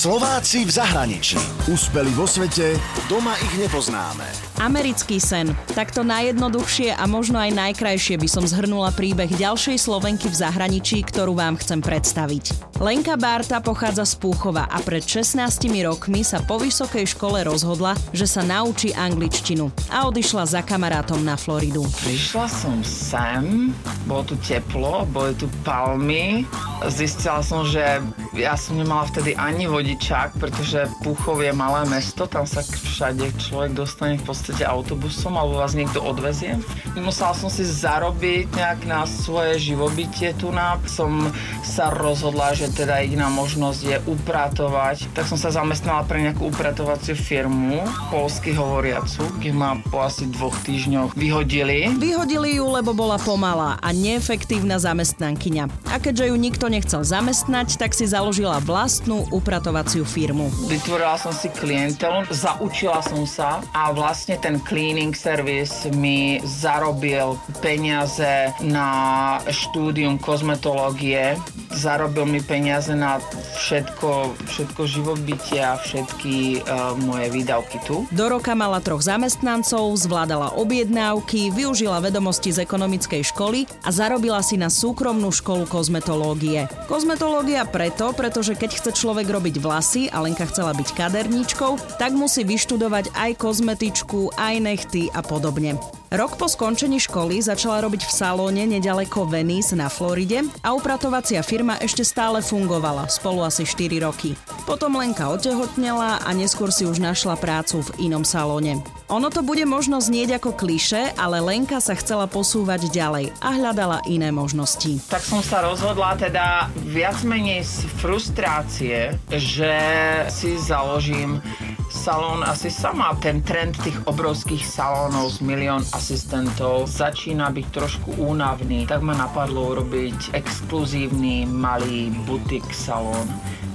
Slováci v zahraničí. Úspeli vo svete, doma ich nepoznáme. Americký sen. Takto najjednoduchšie a možno aj najkrajšie by som zhrnula príbeh ďalšej Slovenky v zahraničí, ktorú vám chcem predstaviť. Lenka Bárta pochádza z Púchova a pred 16 rokmi sa po vysokej škole rozhodla, že sa naučí angličtinu a odišla za kamarátom na Floridu. Prišla som sem, bolo tu teplo, boli tu palmy, zistila som, že ja som nemala vtedy ani vodičák, pretože Púchov je malé mesto, tam sa všade človek dostane v podstate autobusom alebo vás niekto odvezie. Musela som si zarobiť nejak na svoje živobytie tu na. Som sa rozhodla, že teda jediná možnosť je upratovať. Tak som sa zamestnala pre nejakú upratovaciu firmu, polsky hovoriacu, keď ma po asi dvoch týždňoch vyhodili. Vyhodili ju, lebo bola pomalá a neefektívna zamestnankyňa. A keďže ju nikto nechcel zamestnať, tak si založila vlastnú upratovaciu firmu. Vytvorila som si klientelu, zaučila som sa a vlastne ten cleaning service mi zarobil peniaze na štúdium kozmetológie zarobil mi peniaze na všetko, všetko živobytie a všetky uh, moje výdavky tu. Do roka mala troch zamestnancov, zvládala objednávky, využila vedomosti z ekonomickej školy a zarobila si na súkromnú školu kozmetológie. Kozmetológia preto, pretože keď chce človek robiť vlasy a Lenka chcela byť kaderníčkou, tak musí vyštudovať aj kozmetičku, aj nechty a podobne. Rok po skončení školy začala robiť v salóne nedaleko Venice na Floride a upratovacia firma ešte stále fungovala, spolu asi 4 roky. Potom Lenka otehotnela a neskôr si už našla prácu v inom salóne. Ono to bude možno znieť ako kliše, ale Lenka sa chcela posúvať ďalej a hľadala iné možnosti. Tak som sa rozhodla teda viac menej z frustrácie, že si založím salón asi sama. Ten trend tých obrovských salónov s milión asistentov začína byť trošku únavný. Tak ma napadlo urobiť exkluzívny malý butik salón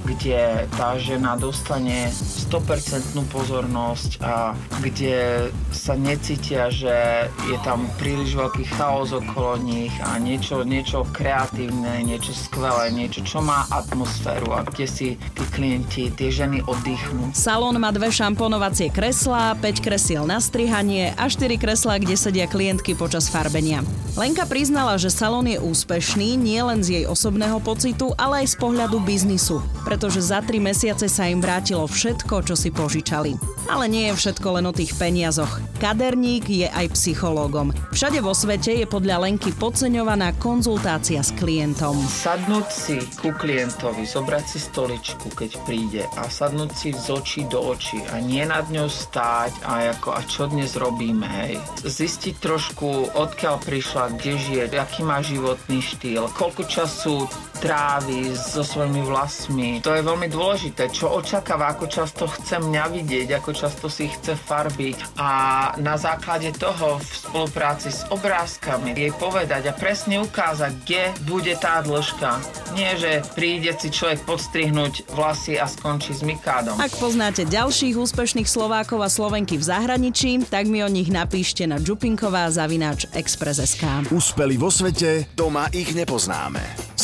kde tá žena dostane 100% pozornosť a kde sa necítia, že je tam príliš veľký chaos okolo nich a niečo, niečo kreatívne, niečo skvelé, niečo, čo má atmosféru a kde si tí klienti, tie ženy oddychnú. Salón má dve šamponovacie kreslá, 5 kresiel na strihanie a 4 kreslá, kde sedia klientky počas farbenia. Lenka priznala, že salón je úspešný nielen z jej osobného pocitu, ale aj z pohľadu biznisu, pretože za 3 mesiace sa im vrátilo všetko, čo si požičali. Ale nie je všetko len o tých peniazoch. Kaderník je aj psychológom. Všade vo svete je podľa Lenky podceňovaná konzultácia s klientom. Sadnúť si ku klientovi, zobrať si stoličku, keď príde a sadnúť si z očí do očí a nie nad ňou stáť a, ako, a čo dnes robíme, hej. Zistiť trošku, odkiaľ prišla kde žije, aký má životný štýl, koľko času trávi so svojimi vlasmi. To je veľmi dôležité, čo očakáva, ako často chce mňa vidieť, ako často si chce farbiť a na základe toho v spolupráci s obrázkami jej povedať a presne ukázať, kde bude tá dĺžka. Nie, že príde si človek podstrihnúť vlasy a skončí s mikádom. Ak poznáte ďalších úspešných Slovákov a Slovenky v zahraničí, tak mi o nich napíšte na Čupinková zavináč Express.sk. Úspeli vo svete, doma ich nepoznáme.